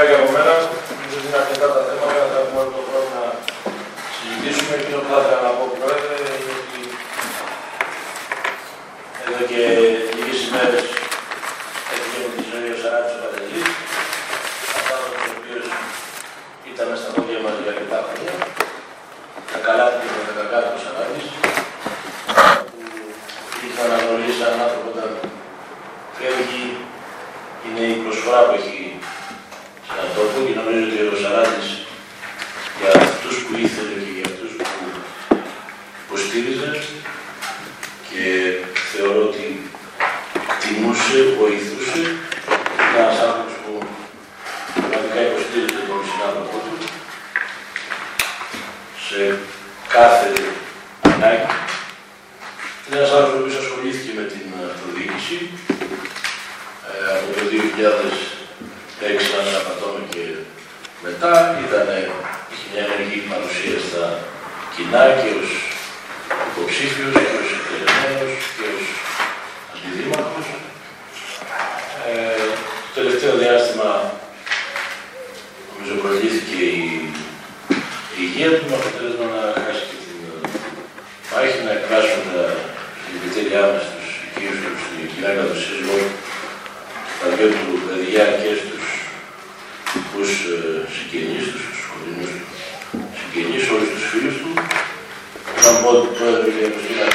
Αυτά για από μένα. Νομίζω ότι είναι αρκετά τα θέματα, θα έχουμε όλο τον χρόνο να συζητήσουμε. Εκείνο που θα ήθελα να πω, Πρόεδρε, είναι ότι εδώ και λίγες ημέρες έφυγε με τη ζωή ο Σαράτης ο Παντελής, αυτός ο οποίος ήταν στα πόδια μας για αρκετά χρόνια. Τα καλά του και τα κακά του Σαράτης, που ήρθα να γνωρίσει έναν άνθρωπο όταν φεύγει, είναι η προσφορά που έχει στον τόπο και νομίζω ότι ο Σαράτης για αυτούς που ήθελε και για αυτούς που υποστήριζε και θεωρώ ότι τιμούσε, βοηθούσε. Ήταν ένας άνθρωπος που πραγματικά υποστήριζε τον συνάδελφό του σε κάθε ανάγκη. Είναι ένας άνθρωπος που ασχολήθηκε με την αυτοδιοίκηση ε, από το 2006, αν δεν απατώμε και μετά. Ήταν, είχε μια ενεργή παρουσία στα κοινά και ως υποψήφιος και ως εκτελεσμένος και ως αντιδήμαρχος. Ε, το τελευταίο διάστημα νομίζω προηγήθηκε η, η υγεία του με αποτέλεσμα να χάσει και την μάχη, να εκφράσουν τα συλληπιτήριά μας στους οικείους τους, στην γυναίκα του σύζυγό, τα δυο του παιδιά και στους τους συγγενείς τους, στους κοντινούς συγγενείς, όλους τους φίλους του. Να πω ότι πρόεδρε και πως ήταν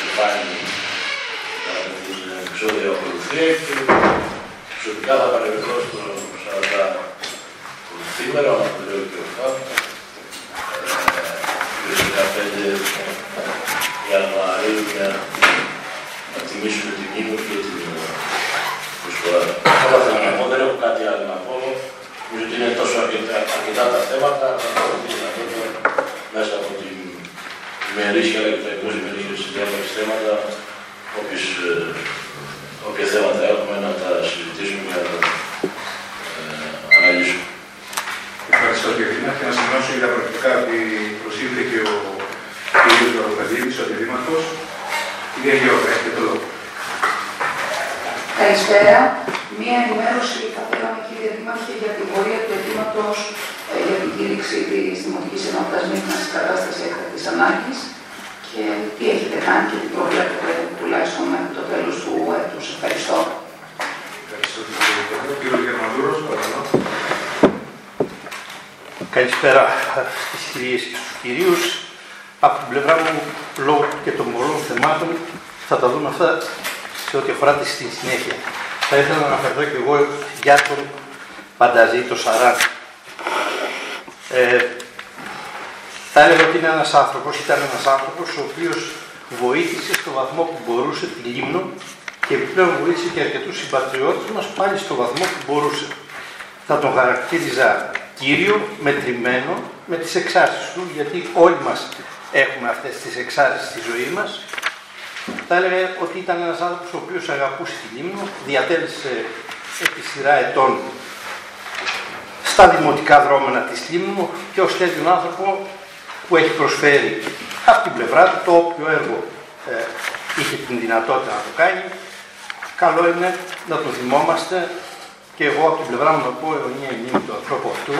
κεφάλι κατά την εξόδια ακολουθία και προσωπικά θα παρευρεθώ στο 40 σήμερα, να το λέω και ο Φάπ, 15 Ιανουαρίου για να τιμήσουμε την ύμνο και την προσφορά. Αυτά θέλω να πω, δεν έχω κάτι άλλο να πω. Νομίζω ότι είναι τόσο αρκετά, αρκετά τα θέματα, θα πω ότι δυνατότητα μέσα από την ημερήσια αλλά και τα εκτός ημερήσια συνδιάταξη θέματα, όποιες, όποια θέματα έχουμε να τα συζητήσουμε και να τα ε, αναλύσουμε. Ευχαριστώ κύριε Δήμα και να σημειώσω για τα πρακτικά ότι προσήλθε και ο κ. Γεωργοπεδίδης, ο αντιδήμαρχος. Κυρία Γεώργα, έχετε το λόγο. Καλησπέρα. Μία ενημέρωση θα θέλαμε, κύριε Δήμαρχε, για την πορεία του αιτήματος για την κήρυξη της Δημοτικής Ενότητας Μήχνα στην κατάστασης έκτακτης ανάγκης και τι έχετε κάνει και τι προβλέπετε τουλάχιστον μέχρι το τέλος του έτους. Ευχαριστώ. Ευχαριστώ κύριε Γεωργά. Κύριο Γερμανδούρος, παρακαλώ. Καλησπέρα στις κυρίες και στους κυρίους. Από την πλευρά μου, λόγω και των πολλών θεμάτων, θα τα δούμε αυτά σε ό,τι αφορά τη στη συνέχεια. Θα ήθελα να αναφερθώ και εγώ για τον Πανταζή, το Σαράν. Ε, θα έλεγα ότι είναι ένας άνθρωπος, ήταν ένας άνθρωπος ο οποίος βοήθησε στο βαθμό που μπορούσε τη Λίμνο και επιπλέον βοήθησε και αρκετούς συμπατριώτες μας πάλι στο βαθμό που μπορούσε. Θα τον χαρακτήριζα κύριο, μετρημένο, με τις εξάρσεις του, γιατί όλοι μας έχουμε αυτές τις εξάρσεις στη ζωή μας. Θα έλεγα ότι ήταν ένας άνθρωπος ο οποίος αγαπούσε τη Λίμνο, διατέλεσε επί σειρά ετών στα δημοτικά δρόμενα της Λίμνου και ως τέτοιον άνθρωπο που έχει προσφέρει από την πλευρά του το όποιο έργο ε, είχε την δυνατότητα να το κάνει. Καλό είναι να το θυμόμαστε και εγώ από την πλευρά μου να πω αιωνία μνήμη του ανθρώπου αυτού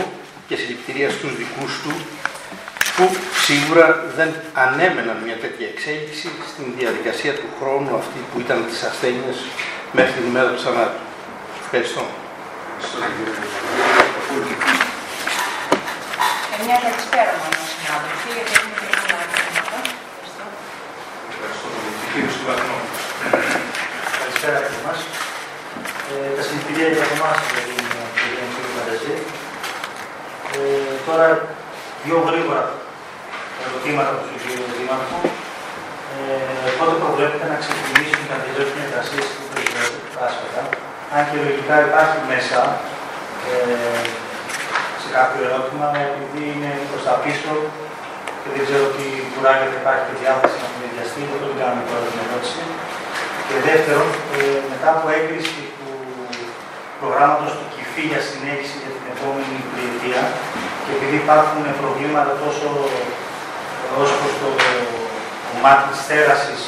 και συλληπιτήρια στους δικούς του που σίγουρα δεν ανέμεναν μια τέτοια εξέλιξη στην διαδικασία του χρόνου αυτή που ήταν τις ασθένειες μέχρι την ημέρα του θανάτου. Ευχαριστώ. Ε, μια καλησπέρα μόνο, συνάδελφοι, γιατί έχουμε και πολλά θέματα. Ευχαριστώ. Ευχαριστώ πολύ. Κύριε Στουβαθνό. Καλησπέρα από εμάς. Ε, τα συλληπιτήρια για εμάς για την κυρία του Φανταζή. Ε, τώρα, δύο γρήγορα ερωτήματα προς τον κύριο Δήμαρχο. Ε, πότε προβλέπετε να ξεκινήσουν οι καθηγητές εργασίες του Πρεσβευτικού άσπατα. Αν και λογικά υπάρχει μέσα ε, σε κάποιο ερώτημα, αλλά επειδή είναι προς τα πίσω και δεν ξέρω τι κουράγια θα υπάρχει και διάθεση να συνδυαστεί, δεν το κάνουμε τώρα την ερώτηση. Και δεύτερον, ε, μετά από έγκριση του προγράμματος του ΚΙΦΗ για συνέχιση για την επόμενη τριετία και επειδή υπάρχουν προβλήματα τόσο ως προς το κομμάτι της θέρασης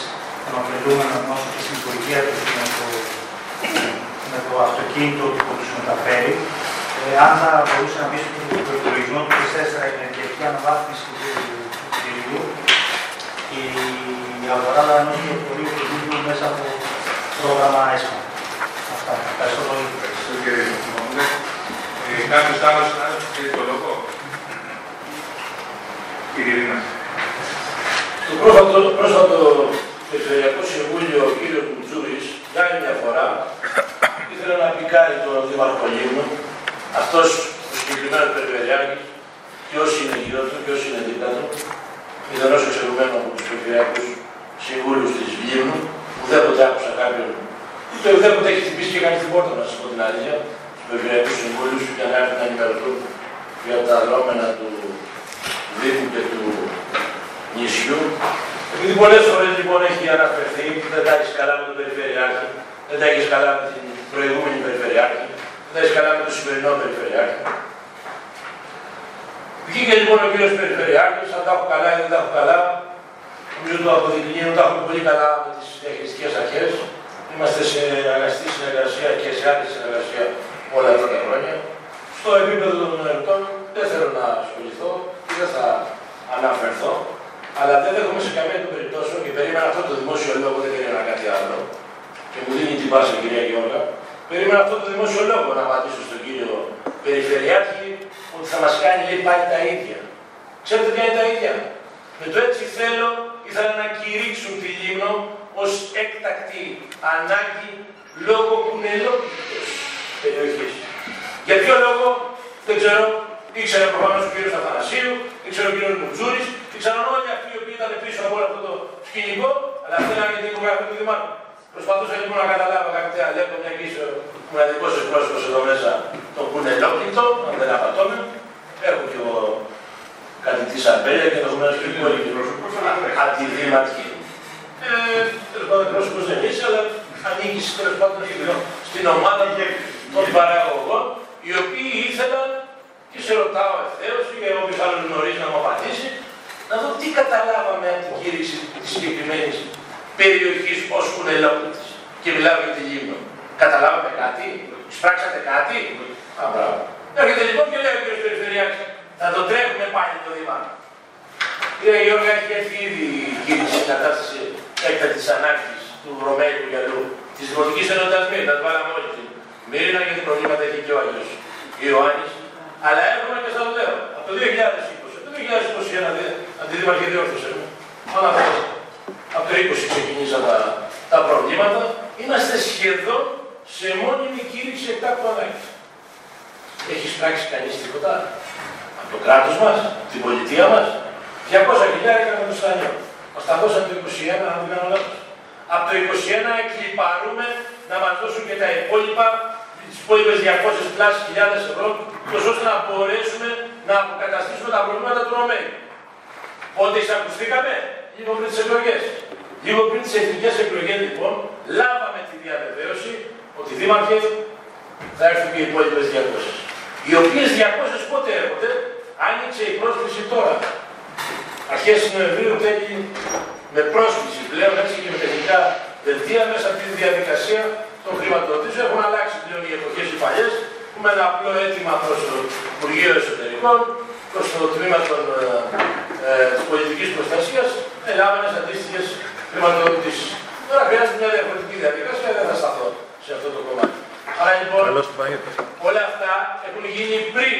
των ωφελούμενων όσο και στην λειτουργία τους με το, με το αυτοκίνητο που τους μεταφέρει, ε, αν θα μπορούσε να πεις στον προπολογισμό του 4 η ενεργειακή αναβάθμιση του κτηρίου και η αγορά ενό λεωφορείου του μέσα από πρόγραμμα ΕΣΠΑ. Αυτά. Ευχαριστώ πολύ. Ευχαριστώ κύριε Μόντε. Ε, κάποιος άλλος συνάδελφος θέλει το λόγο; Κύριε Ρίνα. Το πρόσφατο, πρόσφατο Περιφερειακό Συμβούλιο, ο κύριος Κουτζούρης, για άλλη μια φορά, ήθελε να πικάρει τον Δήμαρχο Λίμνου, αυτός ο συγκεκριμένος Περιφερειάρχης, και όσοι είναι γύρω του και όσοι είναι δίπλα του, μηδενός εξαιρουμένο από τους Περιφερειακούς Συμβούλους της Λίμνου, ουδέποτε άκουσα κάποιον, ούτε ουδέποτε έχει χτυπήσει και κάνει την πόρτα μας, από την αλήθεια, στους Περιφερειακούς Συμβούλους, για να έρθουν να ενημερωθούν για τα δρόμενα του Δήμου και του νησιού. Επειδή πολλές φορές λοιπόν έχει αναφερθεί, δεν τα έχεις καλά με τον Περιφερειάρχη, δεν τα έχεις καλά με την προηγούμενη Περιφερειάρχη, δεν τα έχει καλά με τον σημερινό Περιφερειάρχη. Βγήκε λοιπόν ο κύριος Περιφερειάρχης, αν τα έχω καλά ή δεν τα έχω καλά, νομίζω το αποδεικνύουν, τα έχουμε πολύ καλά με τις διαχειριστικές αρχές. Είμαστε σε αγαστή συνεργασία και σε άλλη συνεργασία όλα αυτά τα χρόνια. Στο επίπεδο των ερευνών δεν θέλω να ασχοληθώ και δεν θα αναφερθώ. Αλλά δεν δέχομαι σε καμία των περιπτώσεων και περίμενα αυτό το δημόσιο λόγο, δεν περίμενα κάτι άλλο. Και μου δίνει την πάσα κυρία Γιώργα. Περίμενα αυτό το δημόσιο λόγο να απαντήσω στον κύριο Περιφερειάρχη ότι θα μας κάνει λέει πάλι τα ίδια. Ξέρετε ποια είναι τα ίδια; Με το έτσι θέλω ήθελα να κηρύξουν τη Λίμνο ως έκτακτη ανάγκη λόγω κουνελόπιτος περιοχή. Για ποιο λόγο; Δεν ξέρω, ήξερε προφανώς ο κύριος Αθανασίου, ήξερε ο κύριος Μουτζούρης, ήξεραν όλοι αυτοί οι οποίοι ήταν πίσω από όλο αυτό το σκηνικό, αλλά θέλανε για την υπογραφή του Δημάρχου. Προσπαθούσα λοιπόν να καταλάβω κάποια λέγω μια και είσαι ο μοναδικός εκπρόσωπος εδώ μέσα το κουνελόπιτο, αν δεν απατώμε. Έχω και εγώ κάτι της αμπέλια και ενδεχομένως και υπόλοιποι αντιδήμαρχοι. Ε, τέλος πάντων, πρόσωπο δεν είσαι, αλλά ανήκει τέλος πάντων στην ομάδα των παραγωγών, οι οποίοι ήθελαν και σε ρωτάω ευθέως ή όποιος άλλος γνωρίζει να μου απαντήσει, να δω τι καταλάβαμε από την κήρυξη της συγκεκριμένης περιοχής ω κουνελόπιτη. Και μιλάω για τη Λίμνο. Καταλάβαμε κάτι, σπράξατε κάτι; Α, μπράβο. Έρχεται λοιπόν και λέει ο κ. Περιφερειάκη, θα το τρέχουμε πάλι το δήμαρχο. Κύριε Γιώργα, έχει έρθει ήδη η κήρυξη κατάσταση έκτακτη ανάγκης του Ρωμαίου του Γυαλού, της Δημοτικής Ενότητας Μύρνα, τα βάλαμε όλοι. Μύρινα γιατί προβλήματα έχει και ο Άγιος Ιωάννης. Αλλά έρχομαι και σας το λέω. Από το 2020, το 2021 αντιδήμαρχε διόρθωσε. Όλα αυτά. Από το 20 ξεκινήσαν τα, τα προβλήματα. Είμαστε σχεδόν σε μόνιμη κήρυξη εκτάκτου ανάγκης. Έχεις πράξει κανείς τίποτα; Από το κράτος μας, την πολιτεία μας; 200 χιλιάρικα με το στανιό. Μας τα δώσαν το 21, αν δεν κάνω λάθος. Από το 21 εκλυπαρούμε να μας δώσουν και τα υπόλοιπα, τις υπόλοιπες 200 πλάσεις χιλιάδες ευρώ, τόσο ώστε να μπορέσουμε να αποκαταστήσουμε τα προβλήματα του Ρωμαίου. Πότε εισακουστήκαμε, λίγο πριν τις εκλογές. Λίγο πριν τις εθνικές εκλογές, λοιπόν, λάβαμε τη διαβεβαίωση ότι δήμαρχες θα έρθουν και οι υπόλοιπες 200. Οι οποίες 200 πότε έρχονται, άνοιξε η πρόσκληση τώρα. Αρχές Νοεμβρίου τέλει με πρόσκληση πλέον έτσι και με τεχνικά δελτία μέσα από τη διαδικασία των χρηματοδοτήσεων. Έχουν αλλάξει πλέον οι εποχές οι παλιές. Έχουμε ένα απλό αίτημα προς το Υπουργείο Εσωτερικών, προς το τμήμα των, ε, ε, της πολιτικής προστασίας, ελάμβανε αντίστοιχες χρηματοδοτήσεις. Τώρα χρειάζεται μια διαφορετική διαδικασία, δεν θα σταθώ σε αυτό το κομμάτι. Άρα λοιπόν, όλα αυτά έχουν γίνει πριν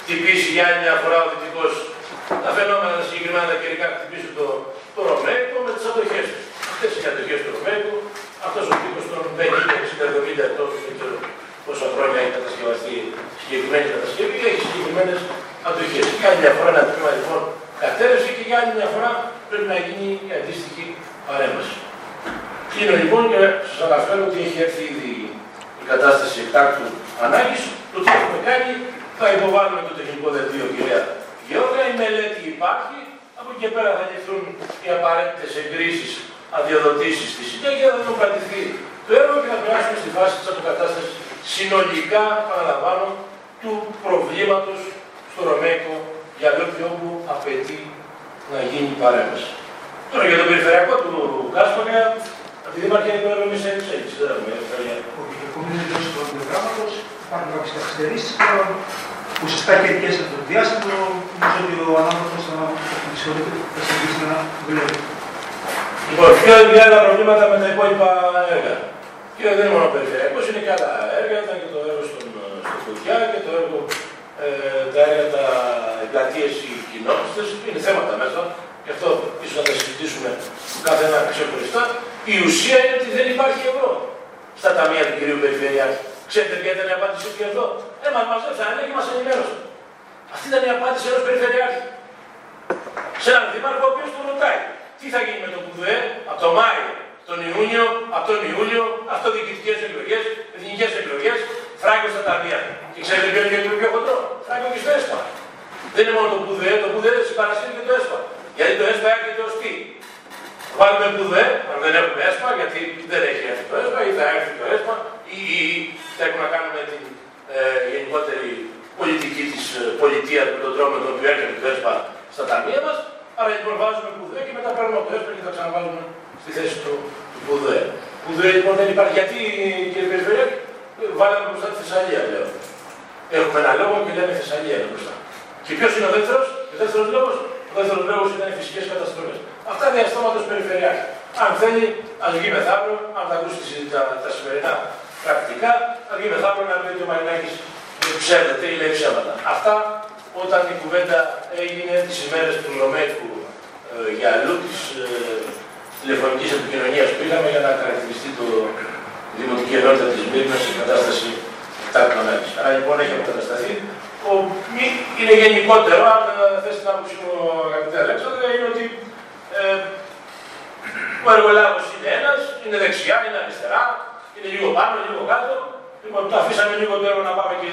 χτυπήσει για άλλη μια φορά ο δυτικός τα φαινόμενα συγκεκριμένα τα καιρικά χτυπήσουν το, το Ρωμαϊκό με τις αντοχέ τους. Αυτές οι αντοχέ του Ρωμαϊκού, αυτός ο τύπος των 50-60-70 ετών, δεν ξέρω πόσα χρόνια έχει κατασκευαστεί συγκεκριμένη κατασκευή, έχει συγκεκριμένες αντοχέ. Για άλλη μια φορά ένα τμήμα λοιπόν κατέρευσε και για άλλη μια φορά πρέπει να γίνει η αντίστοιχη παρέμβαση. Κλείνω λοιπόν και σας αναφέρω ότι έχει έρθει ήδη η κατάσταση εκτάκτου ανάγκης. Το τι έχουμε κάνει θα υποβάλουμε το τεχνικό δελτίο, κυρία Γεώργια. Η μελέτη υπάρχει. Από εκεί και πέρα θα ληφθούν οι απαραίτητες εγκρίσεις, αδειοδοτήσεις στη συνέχεια. Θα δημοκρατηθεί το έργο και θα περάσουμε στη φάση της αποκατάστασης συνολικά, παραλαμβάνω, του προβλήματος στο Ρωμαϊκό για λόγια όπου απαιτεί να γίνει παρέμβαση. Τώρα για το περιφερειακό του Κάσπακα, επειδή υπάρχει ένα πρόβλημα σε εξέλιξη, δεν έχουμε Όχι, η επόμενη δόση του αντιγράμματο υπάρχουν κάποιες καθυστερήσεις. Ουσιαστικά και ειδικέ σε αυτό το διάστημα, νομίζω ότι ο ανάποδο θα θα συνεχίσει να δουλεύει. Λοιπόν, ποια είναι τα προβλήματα με τα υπόλοιπα έργα; Και δεν είναι μόνο περιφερειακός, είναι και άλλα έργα. Ήταν και το έργο στον, στο Φωτιά και το έργο, ε, τα έργα, τα πλατείε, οι κοινότητες. Είναι θέματα μέσα. Γι' αυτό ίσως να τα συζητήσουμε κάθε ένα ξεχωριστά. Η ουσία είναι ότι δεν υπάρχει ευρώ στα ταμεία του κυρίου Περιφερειάρχη. Ξέρετε ποια ήταν η απάντηση του εδώ. Ε, μα μαζέψαν, θα έλεγε και μας ενημέρωσε. Αυτή ήταν η απάντηση ενός Περιφερειάρχη. Σε έναν δήμαρχο ο οποίος του ρωτάει τι θα γίνει με το ΚΟΥΔΕ από τον Μάιο, τον Ιούνιο, από τον Ιούλιο, αυτοδιοικητικές εκλογές, εθνικές εκλογές, φράγκο στα ταμεία. Και ξέρετε ποιο είναι το πιο χοντρό. Φράγκο και στο ΕΣΠΑ. Δεν είναι μόνο το ΚΟΥΔΕ, το ΚΟΥΔΕ συμπαρασύρει και το ΕΣΠΑ. Γιατί το ΕΣΠΑ έρχεται ως τι; Βάλουμε ΚΟΥΔΕ, αν δεν έχουμε ΕΣΠΑ, γιατί δεν έχει έρθει το ΕΣΠΑ ή θα έρθει το ΕΣΠΑ ή, ή θα έχουμε να κάνουμε την ε, γενικότερη πολιτική της ε, πολιτεία με τον τρόπο με τον οποίο έρχεται το ΕΣΠΑ στα ταμεία μας. Άρα λοιπόν βάζουμε ΚΟΥΔΕ και μετά παίρνουμε το ΕΣΠΑ και θα ξαναβάλουμε στη θέση του, του ΚΟΥΔΕ. ΚΟΥΔΕ λοιπόν δεν υπάρχει. Γιατί κύριε Περιφερειακή, βάλαμε μπροστά τη Θεσσαλία, λέω. Έχουμε ένα λόγο και λέμε Θεσσαλία είναι μπροστά. Και ποιος είναι ο δεύτερος, ο δεύτερος λόγο, ο δεύτερος λόγος ήταν οι φυσικές καταστροφές. Αυτά διαστόματο περιφερειάρχη. Αν θέλει, ας βγει μεθαύριο, αν θα ακούσει τα, τα σημερινά πρακτικά, θα βγει μεθαύριο να πει ότι ο Μαρινάκης ξέρετε ή λέει ψέματα. Αυτά όταν η κουβέντα έγινε τις ημέρες του Ρωμαϊκού ε, για αλλού της ε, τηλεφωνικής επικοινωνίας που είχαμε για να χαρακτηριστεί το Δημοτική Ενότητα της Μύρνας σε κατάσταση εκτάκτου ανάγκη. Άρα λοιπόν έχει αποκατασταθεί. Ο, είναι γενικότερο, αν θέσει την άποψή μου, αγαπητέ Αλέξανδρα, είναι ότι ε, ο εργολάβος είναι ένας, είναι δεξιά, είναι αριστερά, είναι λίγο πάνω, λίγο κάτω. Λοιπόν, το αφήσαμε λίγο το έργο να πάμε και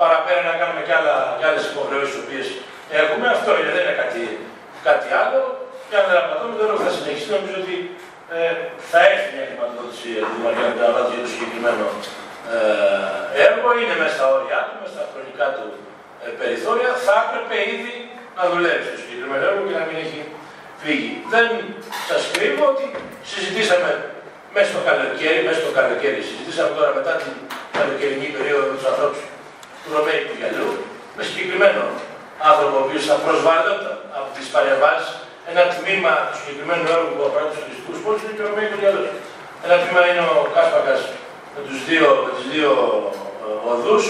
παραπέρα να κάνουμε και, άλλα, και άλλες υποχρεώσεις τις οποίες έχουμε. Αυτό είναι, δεν είναι κάτι, κάτι άλλο. Και αν δεν απαντούμε, το έργο θα συνεχίσει. Νομίζω ότι ε, θα έρθει μια χρηματοδότηση του Μαριάννη Καραβάτου για το συγκεκριμένο ε, έργο. Είναι μέσα στα όρια του, μέσα στα χρονικά του ε, περιθώρια. Θα έπρεπε ήδη να δουλέψει το συγκεκριμένο έργο και να μην έχει φύγει. Δεν σας κρύβω ότι συζητήσαμε μέσα στο καλοκαίρι, μέσα στο καλοκαίρι, συζητήσαμε τώρα μετά την καλοκαιρινή περίοδο με τους ανθρώπους του Ρωμαϊκού Γυαλού, με συγκεκριμένο άνθρωπο ο οποίος θα προσβάλλονταν από τις παρεμβάσεις. Ένα τμήμα του συγκεκριμένου έργου που αφορά τους τουριστικού πόλου είναι και ο Ρωμαϊκό Γυαλό. Ένα τμήμα είναι ο Κάσπακας με τους δύο, δύο ε, οδούς,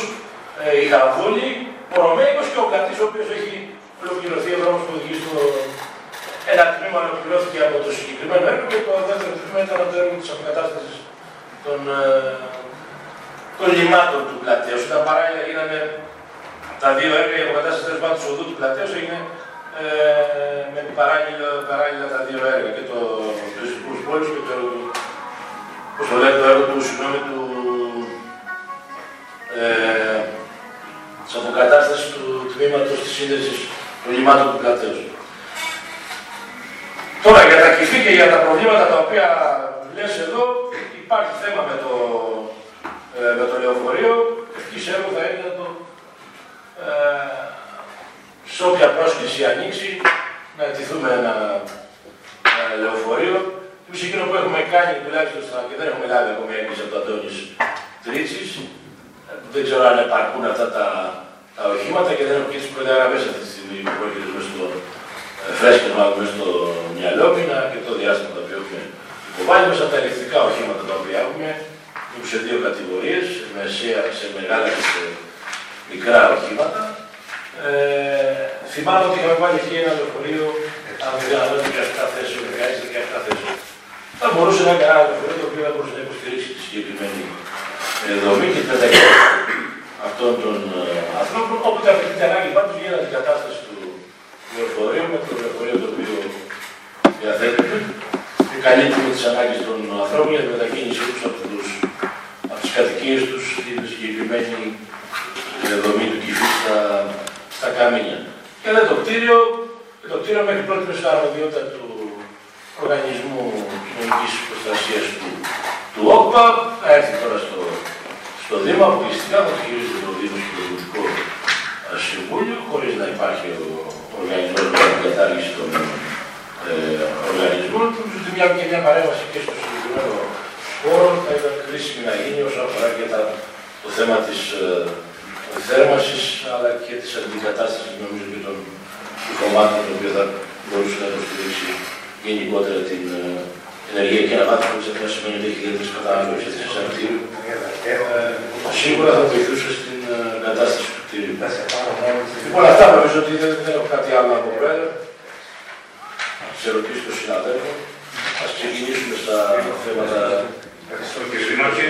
ε, η Χαβούλη, ο Ρωμαϊκό και ο Κατή, ο οποίος έχει ολοκληρωθεί ο δρόμος που οδηγεί στο. Ένα τμήμα ολοκληρώθηκε από το συγκεκριμένο έργο και το δεύτερο τμήμα ήταν το έργο της αποκατάστασης των, ε, των λιμάτων του πλατείου. Όταν παράλληλα γίνανε τα δύο έργα, η αποκατάσταση τέλος πάντων του οδού του πλατείου έγινε ε, με παράλληλα, παράλληλα τα δύο έργα. Και το τουριστικού πόλης και το έργο του. Πώς το λέει, το έργο του, συγγνώμη, του. Ε, της αποκατάστασης του τμήματος της σύνδεσης των λιμάτων του πλατείου. Τώρα για τα κυφή και για τα προβλήματα τα οποία λες εδώ, υπάρχει θέμα με το, ε, με το λεωφορείο. Ευχής έργο θα είναι το, ε, σε όποια πρόσκληση ανοίξει να ετηθούμε ένα, ένα λεωφορείο. Εμείς εκείνο που έχουμε κάνει τουλάχιστον στα, και δεν έχουμε λάβει ακόμη έγκριση από τον Αντώνης Τρίτσης, δεν ξέρω αν επαρκούν αυτά τα, τα οχήματα και δεν έχω και τις προδιαγραφές αυτή τη στιγμή που έρχεται μέσα στο φρέσκες μάλλον μέσα στο μυαλό μου και το διάστημα το οποίο έχουμε υποβάλει μέσα από τα ηλεκτρικά οχήματα τα οποία έχουμε έχουμε σε δύο κατηγορίες, μεσαία, σε μεγάλα και σε μικρά οχήματα. Ε, θυμάμαι ότι είχαμε βάλει εκεί ένα λεωφορείο, αν δεν κάνω 17 θέσεων, 16-17 θέσεων. Θα μπορούσε να είναι ένα λεωφορείο το οποίο θα μπορούσε να υποστηρίξει τη συγκεκριμένη δομή και την μετακίνηση αυτών των ε, ανθρώπων. Όποτε αυτή την ανάγκη πάντως για την αντικατάσταση του λεωφορείου με το λεωφορείο το οποίο διαθέτουμε και καλύπτουμε τις ανάγκες των ανθρώπων για τη μετακίνησή τους από, τους, από τις κατοικίες τους στην συγκεκριμένη δομή του κυφή στα, στα καμίνια. Και εδώ το κτίριο, το κτίριο μέχρι πρώτη στην αρμοδιότητα του Οργανισμού Κοινωνικής Προστασίας του, του ΟΚΠΑ, θα έρθει τώρα στο, στο Δήμο, αποκλειστικά θα το χειρίζεται το Δήμο και το Δημοτικό Συμβούλιο, χωρίς να υπάρχει ο οργανισμός για την κατάργηση των ε, οργανισμών. Νομίζω ότι μια, και μια παρέμβαση και στο συγκεκριμένο χώρο θα ήταν χρήσιμη να γίνει όσον αφορά και τα, το το θέμα της ε, θέρμανσης αλλά και της αντικατάστασης νομίζω και των κομμάτων το οποίο θα μπορούσε να υποστηρίξει γενικότερα την ε, ενεργειακή ανάπτυξη που δεν σημαίνει ότι έχει ιδιαίτερες κατανάλωση της κτίριου. Ε, σίγουρα θα βοηθούσε στην ε, κατάσταση του κτίριου. Λοιπόν, αυτά νομίζω ότι δεν, δεν έχω κάτι άλλο από πέρα. Σε ερωτήσει του συναδέλφου. Ας ξεκινήσουμε στα θέματα Ευχαριστώ κύριε Δήμαρχε.